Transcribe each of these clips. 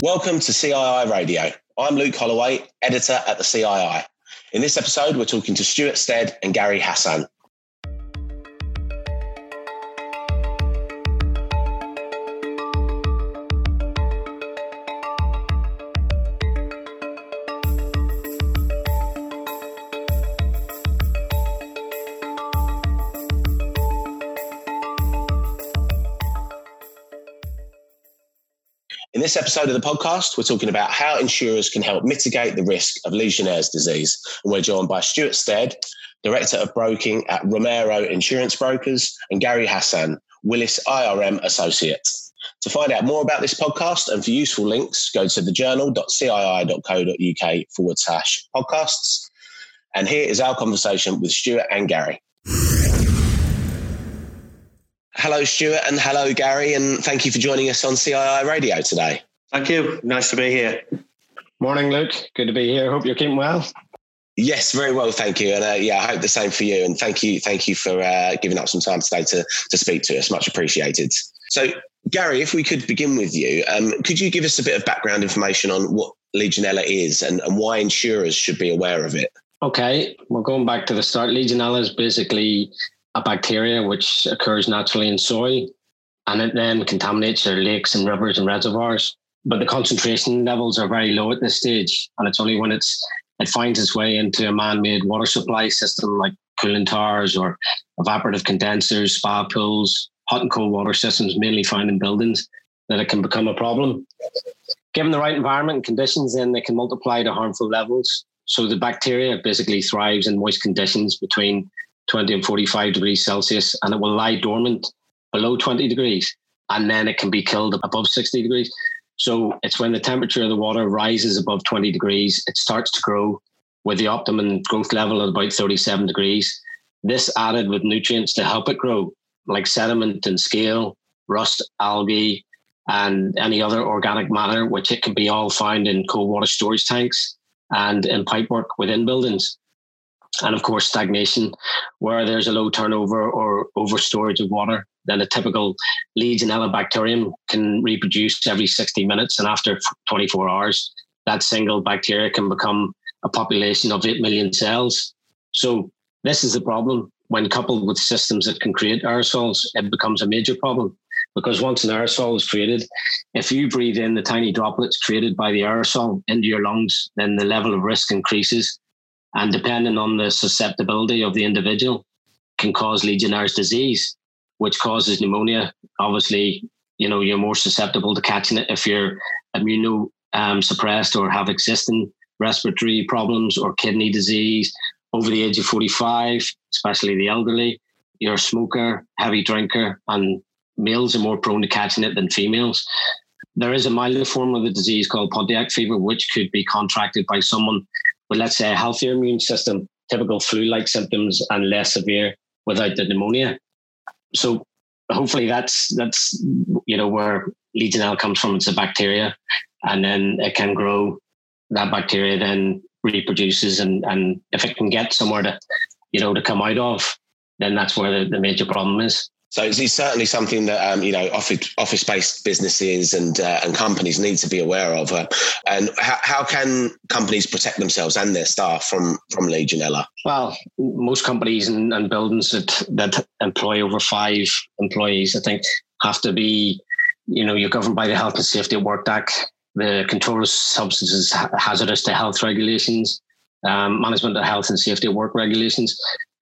Welcome to CII Radio. I'm Luke Holloway, editor at the CII. In this episode, we're talking to Stuart Stead and Gary Hassan. This episode of the podcast, we're talking about how insurers can help mitigate the risk of Legionnaire's disease. And we're joined by Stuart Stead, Director of Broking at Romero Insurance Brokers, and Gary Hassan, Willis IRM Associate. To find out more about this podcast and for useful links, go to thejournal.cii.co.uk forward slash podcasts. And here is our conversation with Stuart and Gary. Hello, Stuart, and hello, Gary, and thank you for joining us on CII Radio today. Thank you. Nice to be here. Morning, Luke. Good to be here. Hope you're keeping well. Yes, very well, thank you, and uh, yeah, I hope the same for you. And thank you, thank you for uh, giving up some time today to to speak to us. Much appreciated. So, Gary, if we could begin with you, um, could you give us a bit of background information on what Legionella is and, and why insurers should be aware of it? Okay, we're going back to the start. Legionella is basically a bacteria which occurs naturally in soil and it then contaminates our lakes and rivers and reservoirs. But the concentration levels are very low at this stage, and it's only when it's it finds its way into a man-made water supply system like cooling towers or evaporative condensers, spa pools, hot and cold water systems, mainly found in buildings, that it can become a problem. Given the right environment and conditions, then they can multiply to harmful levels. So the bacteria basically thrives in moist conditions between 20 and 45 degrees Celsius, and it will lie dormant below 20 degrees, and then it can be killed above 60 degrees. So it's when the temperature of the water rises above 20 degrees, it starts to grow with the optimum growth level at about 37 degrees. This added with nutrients to help it grow, like sediment and scale, rust, algae, and any other organic matter, which it can be all found in cold water storage tanks and in pipework within buildings and of course stagnation where there's a low turnover or over storage of water then a typical legionella bacterium can reproduce every 60 minutes and after 24 hours that single bacteria can become a population of 8 million cells. So this is the problem. When coupled with systems that can create aerosols it becomes a major problem because once an aerosol is created if you breathe in the tiny droplets created by the aerosol into your lungs then the level of risk increases and depending on the susceptibility of the individual can cause Legionnaire's disease, which causes pneumonia. Obviously, you know, you're more susceptible to catching it if you're immunosuppressed or have existing respiratory problems or kidney disease over the age of 45, especially the elderly. You're a smoker, heavy drinker, and males are more prone to catching it than females. There is a milder form of the disease called Pontiac fever, which could be contracted by someone with, let's say, a healthier immune system, typical flu like symptoms, and less severe without the pneumonia. So hopefully that's that's you know where Legionella comes from. It's a bacteria, and then it can grow. That bacteria then reproduces, and and if it can get somewhere to you know to come out of, then that's where the, the major problem is. So it's, certainly something that um, you know office office based businesses and uh, and companies need to be aware of. Uh, and how, how can companies protect themselves and their staff from from Legionella? Well, most companies and, and buildings that that employ over five employees, I think, have to be you know you're governed by the Health and Safety at Work Act, the Control of Substances Hazardous to Health regulations, um, Management of Health and Safety at Work regulations.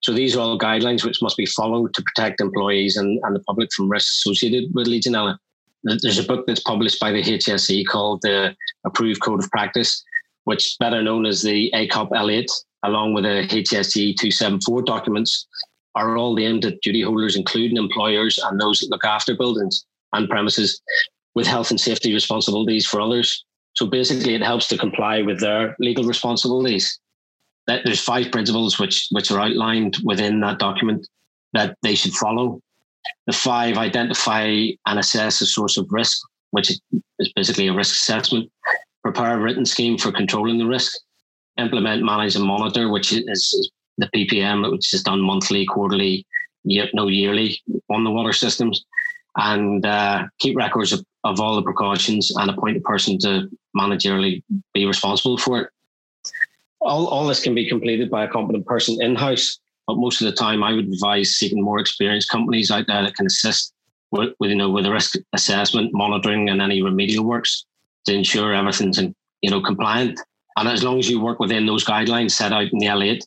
So these are all guidelines which must be followed to protect employees and, and the public from risks associated with Legionella. There's a book that's published by the HSE called the Approved Code of Practice, which better known as the ACOP L8, along with the HSG 274 documents, are all aimed at duty holders, including employers and those that look after buildings and premises with health and safety responsibilities for others. So basically, it helps to comply with their legal responsibilities that there's five principles which which are outlined within that document that they should follow. The five identify and assess a source of risk, which is basically a risk assessment. Prepare a written scheme for controlling the risk. Implement, manage, and monitor, which is, the PPM, which is done monthly, quarterly, year, no yearly on the water systems, and uh, keep records of, of all the precautions and appoint a person to managerially be responsible for it. All, all this can be completed by a competent person in house, but most of the time, I would advise seeking more experienced companies out there that can assist with, with you know with the risk assessment, monitoring, and any remedial works to ensure everything's in, you know compliant. And as long as you work within those guidelines set out in the L8,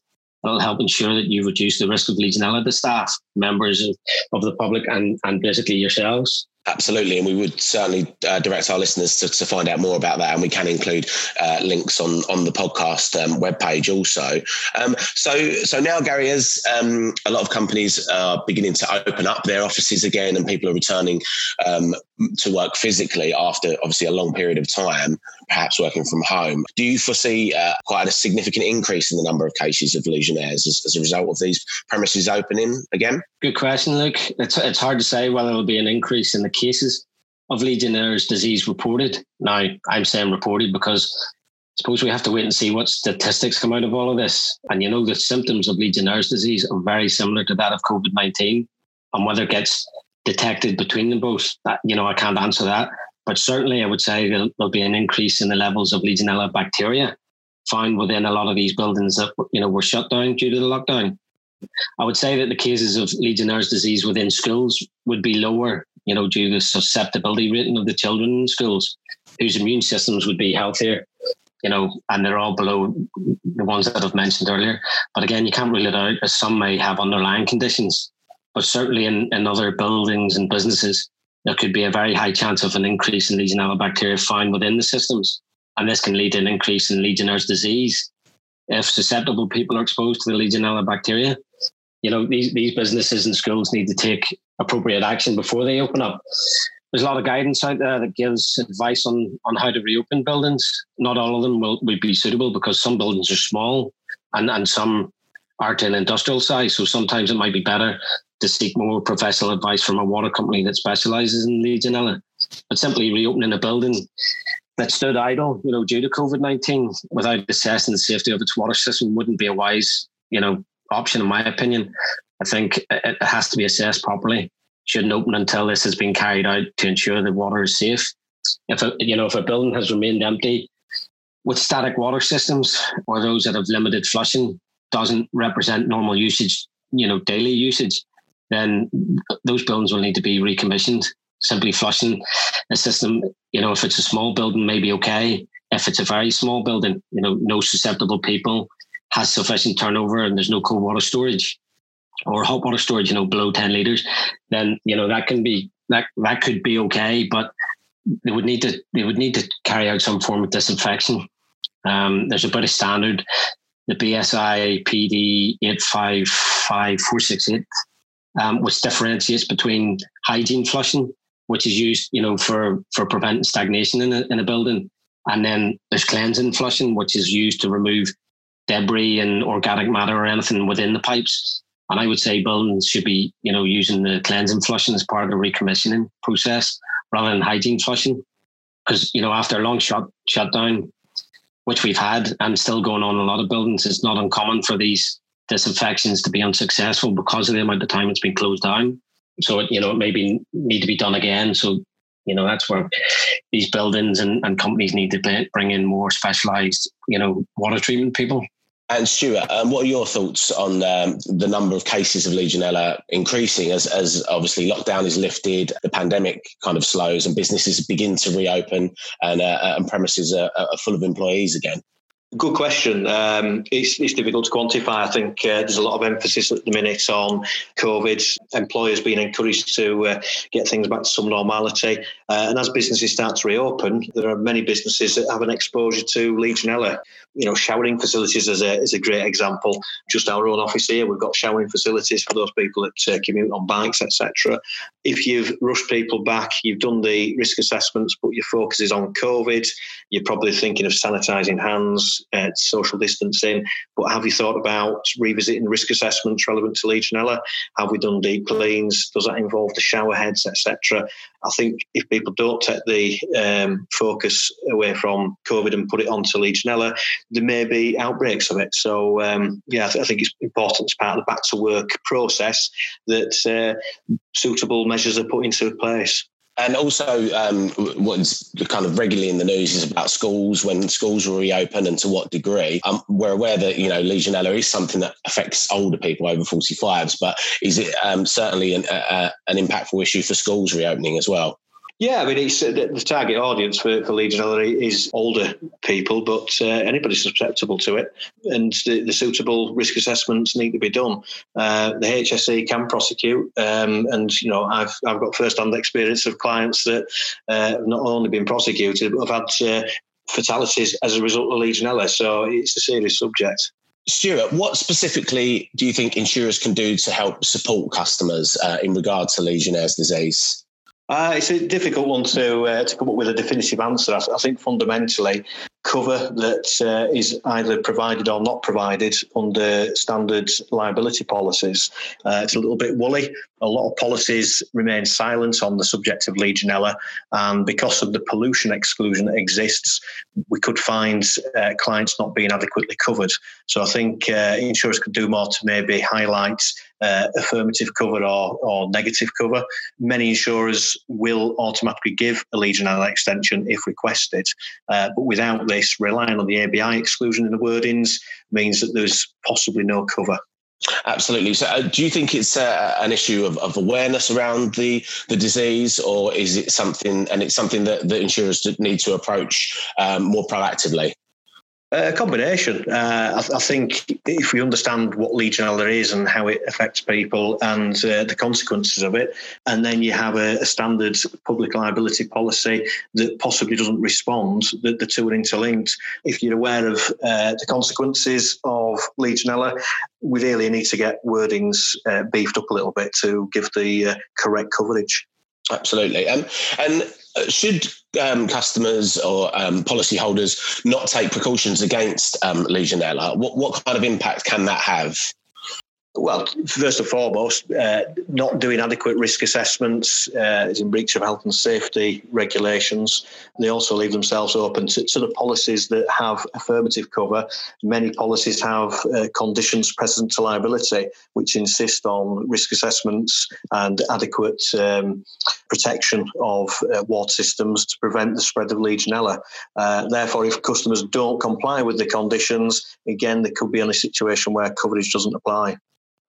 it'll help ensure that you reduce the risk of Legionella to staff, members of the public, and, and basically yourselves. Absolutely, and we would certainly uh, direct our listeners to, to find out more about that, and we can include uh, links on on the podcast um, webpage also. Um, so, so now, Gary, as um, a lot of companies are beginning to open up their offices again, and people are returning um, to work physically after obviously a long period of time, perhaps working from home. Do you foresee uh, quite a significant increase in the number of cases of Legionnaires as, as a result of these premises opening again? Good question, Luke. It's it's hard to say whether there'll be an increase in the cases of Legionnaire's disease reported. Now, I'm saying reported because I suppose we have to wait and see what statistics come out of all of this. And you know, the symptoms of Legionnaire's disease are very similar to that of COVID 19. And whether it gets detected between them both, that, you know, I can't answer that. But certainly, I would say there'll, there'll be an increase in the levels of Legionella bacteria found within a lot of these buildings that you know were shut down due to the lockdown. I would say that the cases of Legionnaire's disease within schools would be lower you know, due to the susceptibility rating of the children in schools, whose immune systems would be healthier, you know, and they're all below the ones that I've mentioned earlier. But again, you can't rule it out as some may have underlying conditions. But certainly in, in other buildings and businesses, there could be a very high chance of an increase in Legionella bacteria found within the systems. And this can lead to an increase in Legionnaire's disease. If susceptible people are exposed to the Legionella bacteria, you know, these, these businesses and schools need to take appropriate action before they open up. There's a lot of guidance out there that gives advice on, on how to reopen buildings. Not all of them will, will be suitable because some buildings are small and, and some aren't in industrial size. So sometimes it might be better to seek more professional advice from a water company that specializes in Legionella. But simply reopening a building that stood idle, you know, due to COVID nineteen without assessing the safety of its water system wouldn't be a wise, you know, option in my opinion. I think it has to be assessed properly. Shouldn't open until this has been carried out to ensure the water is safe. If a, you know if a building has remained empty with static water systems or those that have limited flushing doesn't represent normal usage, you know, daily usage, then those buildings will need to be recommissioned. Simply flushing a system, you know, if it's a small building, maybe okay. If it's a very small building, you know, no susceptible people, has sufficient turnover, and there's no cold water storage, or hot water storage, you know, below 10 liters, then, you know, that can be, that, that could be okay, but they would need to, they would need to carry out some form of disinfection. Um, there's a British standard, the BSI PD 855468, um, which differentiates between hygiene flushing, which is used, you know, for, for preventing stagnation in a, in a building. And then there's cleansing flushing, which is used to remove debris and organic matter or anything within the pipes. And I would say buildings should be, you know, using the cleansing flushing as part of the recommissioning process rather than hygiene flushing. Because, you know, after a long shut shutdown, which we've had and still going on in a lot of buildings, it's not uncommon for these disinfections to be unsuccessful because of the amount of time it's been closed down. So, it, you know, it maybe need to be done again. So, you know, that's where these buildings and, and companies need to bring in more specialized, you know, water treatment people and Stuart, um, what are your thoughts on um, the number of cases of Legionella increasing as, as obviously lockdown is lifted, the pandemic kind of slows, and businesses begin to reopen, and, uh, and premises are, are full of employees again? Good question. Um, it's, it's, difficult to quantify. I think uh, there's a lot of emphasis at the minute on COVID, employers being encouraged to uh, get things back to some normality. Uh, and as businesses start to reopen, there are many businesses that have an exposure to Legionella. You know, showering facilities is a, is a great example. Just our own office here, we've got showering facilities for those people that uh, commute on bikes, etc. If you've rushed people back, you've done the risk assessments, but your focus is on COVID, you're probably thinking of sanitising hands, uh, social distancing. But have you thought about revisiting risk assessments relevant to Legionella? Have we done deep cleans? Does that involve the shower heads, etc.? I think if people don't take the um, focus away from COVID and put it onto Legionella, there may be outbreaks of it. So um, yeah, I, th- I, think it's important as part of the back to work process that uh, suitable measures are put into place. And also, um, what's kind of regularly in the news is about schools when schools will reopen and to what degree. Um, we're aware that you know Legionella is something that affects older people over 45s, but is it um, certainly an, an impactful issue for schools reopening as well? Yeah, I mean, it's uh, the target audience for, for Legionella is older people, but uh, anybody's susceptible to it, and the, the, suitable risk assessments need to be done. Uh, the HSE can prosecute, um, and you know, I've I've got first-hand experience of clients that uh, have not only been prosecuted but have had uh, fatalities as a result of Legionella. So it's a serious subject. Stuart, what specifically do you think insurers can do to help support customers uh, in regard to Legionnaire's disease? Uh, it's a difficult one to uh, to come up with a definitive answer. I, I think fundamentally, cover that uh, is either provided or not provided under standard liability policies. Uh, it's a little bit woolly. A lot of policies remain silent on the subject of Legionella, and because of the pollution exclusion that exists, we could find uh, clients not being adequately covered. So I think uh, insurers could do more to maybe highlight uh, affirmative cover or, or negative cover. Many insurers will automatically give a Legionella extension if requested, uh, but without this, relying on the ABI exclusion in the wordings means that there's possibly no cover. Absolutely. So, uh, do you think it's uh, an issue of, of, awareness around the the disease, or is it something, and it's something that, that insurers need to approach um, more proactively? A combination. Uh, I, I, think if we understand what Legionella is and how it affects people and uh, the consequences of it, and then you have a, a, standard public liability policy that possibly doesn't respond, that the two are interlinked. If you're aware of uh, the consequences of Legionella, we really need to get wordings uh, beefed up a little bit to give the uh, correct coverage. Absolutely. Um, and uh, should um, customers or um, policyholders not take precautions against um, Legionella? What, what kind of impact can that have? Well, first and foremost, uh, not doing adequate risk assessments uh, is in breach of health and safety regulations. They also leave themselves open to, to the policies that have affirmative cover. Many policies have uh, conditions precedent to liability, which insist on risk assessments and adequate um, protection of uh, water systems to prevent the spread of Legionella. Uh, therefore, if customers don't comply with the conditions, again, there could be a situation where coverage doesn't apply.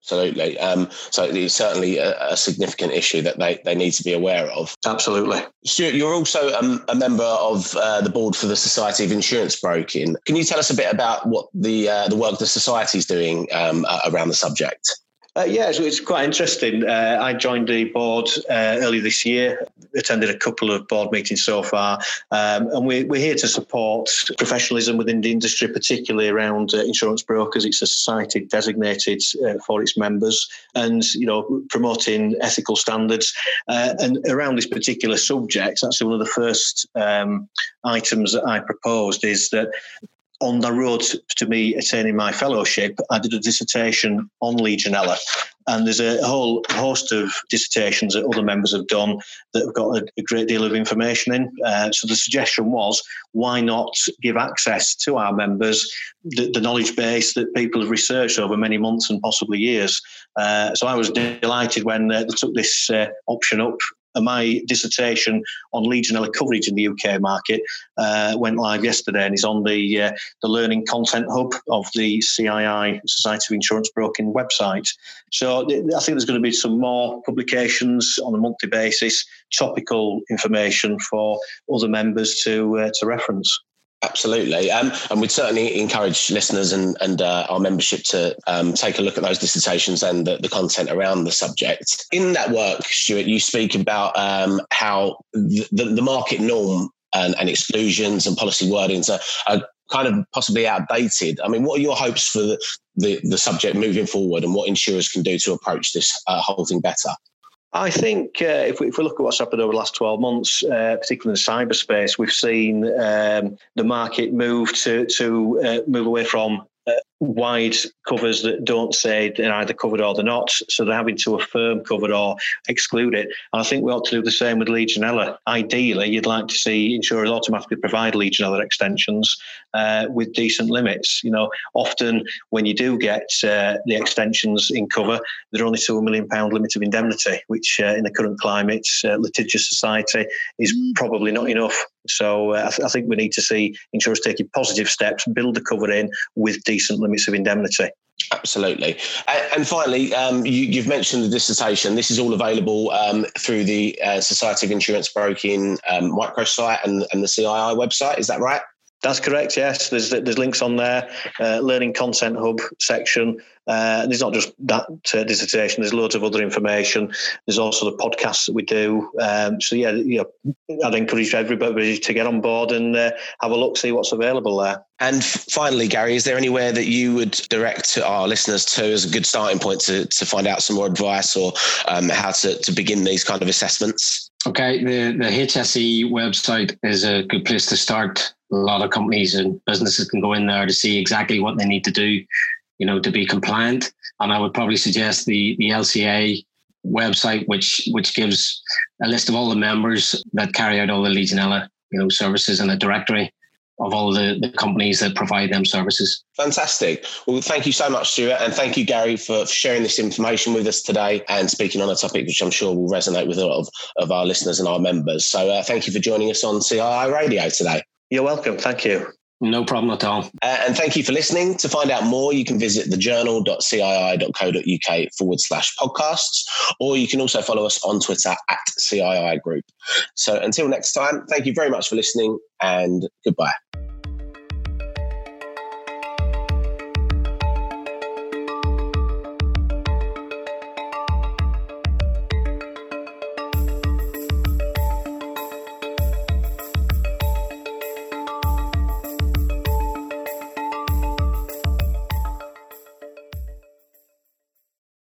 Absolutely. Um, so it's certainly a, a, significant issue that they, they need to be aware of. Absolutely. Stuart, you're also um, a member of uh, the board for the Society of Insurance Broking. Can you tell us a bit about what the uh, the work the society is doing um, around the subject? Uh, yeah, so it's quite interesting. Uh, I joined the board uh, early this year, attended a couple of board meetings so far, um, and we, are here to support professionalism within the industry, particularly around uh, insurance brokers. It's a society designated uh, for its members, and you know promoting ethical standards. Uh, and around this particular subject, that's one of the first um, items that I proposed is that on the road to me attaining my fellowship, I did a dissertation on Legionella. And there's a whole host of dissertations that other members have done that have got a, a great deal of information in. Uh, so the suggestion was why not give access to our members the, the, knowledge base that people have researched over many months and possibly years. Uh, so I was delighted when uh, they took this uh, option up my dissertation on Legionella coverage in the UK market uh, went live yesterday and is on the uh, the learning content hub of the CII Society of Insurance Broking website. So I think there's going to be some more publications on a monthly basis, topical information for other members to uh, to reference. Absolutely. Um, and we'd certainly encourage listeners and, and uh, our membership to um, take a look at those dissertations and the, the, content around the subject. In that work, Stuart, you speak about um, how the, the, market norm and, and, exclusions and policy wordings are, are, kind of possibly outdated. I mean, what are your hopes for the, the, the subject moving forward and what insurers can do to approach this uh, whole thing better? I think uh, if, we, if we look at what's happened over the last 12 months, uh, particularly in cyberspace, we've seen um, the market move to, to uh, move away from uh, wide covers that don't say they're either covered or they're not. So they're having to affirm covered or exclude it. And I think we ought to do the same with Legionella. Ideally, you'd like to see insurers automatically provide Legionella extensions uh, with decent limits. You know, often when you do get uh, the extensions in cover, they're only to a million pound limit of indemnity, which uh, in the current climate, uh, litigious society, is mm. probably not enough. So uh, I, th- I, think we need to see insurers taking positive steps, build the cover in with decent limits of indemnity. Absolutely. And finally, um, you, have mentioned the dissertation. This is all available um, through the uh, Society of Insurance Broking um, microsite and, and the CII website. Is that right? That's correct. Yes, there's there's links on there. Uh, learning content hub section. Uh, there's not just that uh, dissertation. There's loads of other information. There's also the podcasts that we do. Um, so yeah, yeah, I'd encourage everybody to get on board and uh, have a look, see what's available there. And finally, Gary, is there anywhere that you would direct our listeners to as a good starting point to to find out some more advice or um, how to to begin these kind of assessments? Okay, the the HSE website is a good place to start a lot of companies and businesses can go in there to see exactly what they need to do, you know, to be compliant. And I would probably suggest the the LCA website, which which gives a list of all the members that carry out all the Legionella, you know, services and a directory of all the, the companies that provide them services. Fantastic. Well, thank you so much, Stuart. And thank you, Gary, for sharing this information with us today and speaking on a topic which I'm sure will resonate with a lot of, of our listeners and our members. So uh, thank you for joining us on CII Radio today. You're welcome. Thank you. No problem at all. Uh, and thank you for listening. To find out more, you can visit thejournal.cii.co.uk forward slash podcasts, or you can also follow us on Twitter at CII Group. So until next time, thank you very much for listening and goodbye.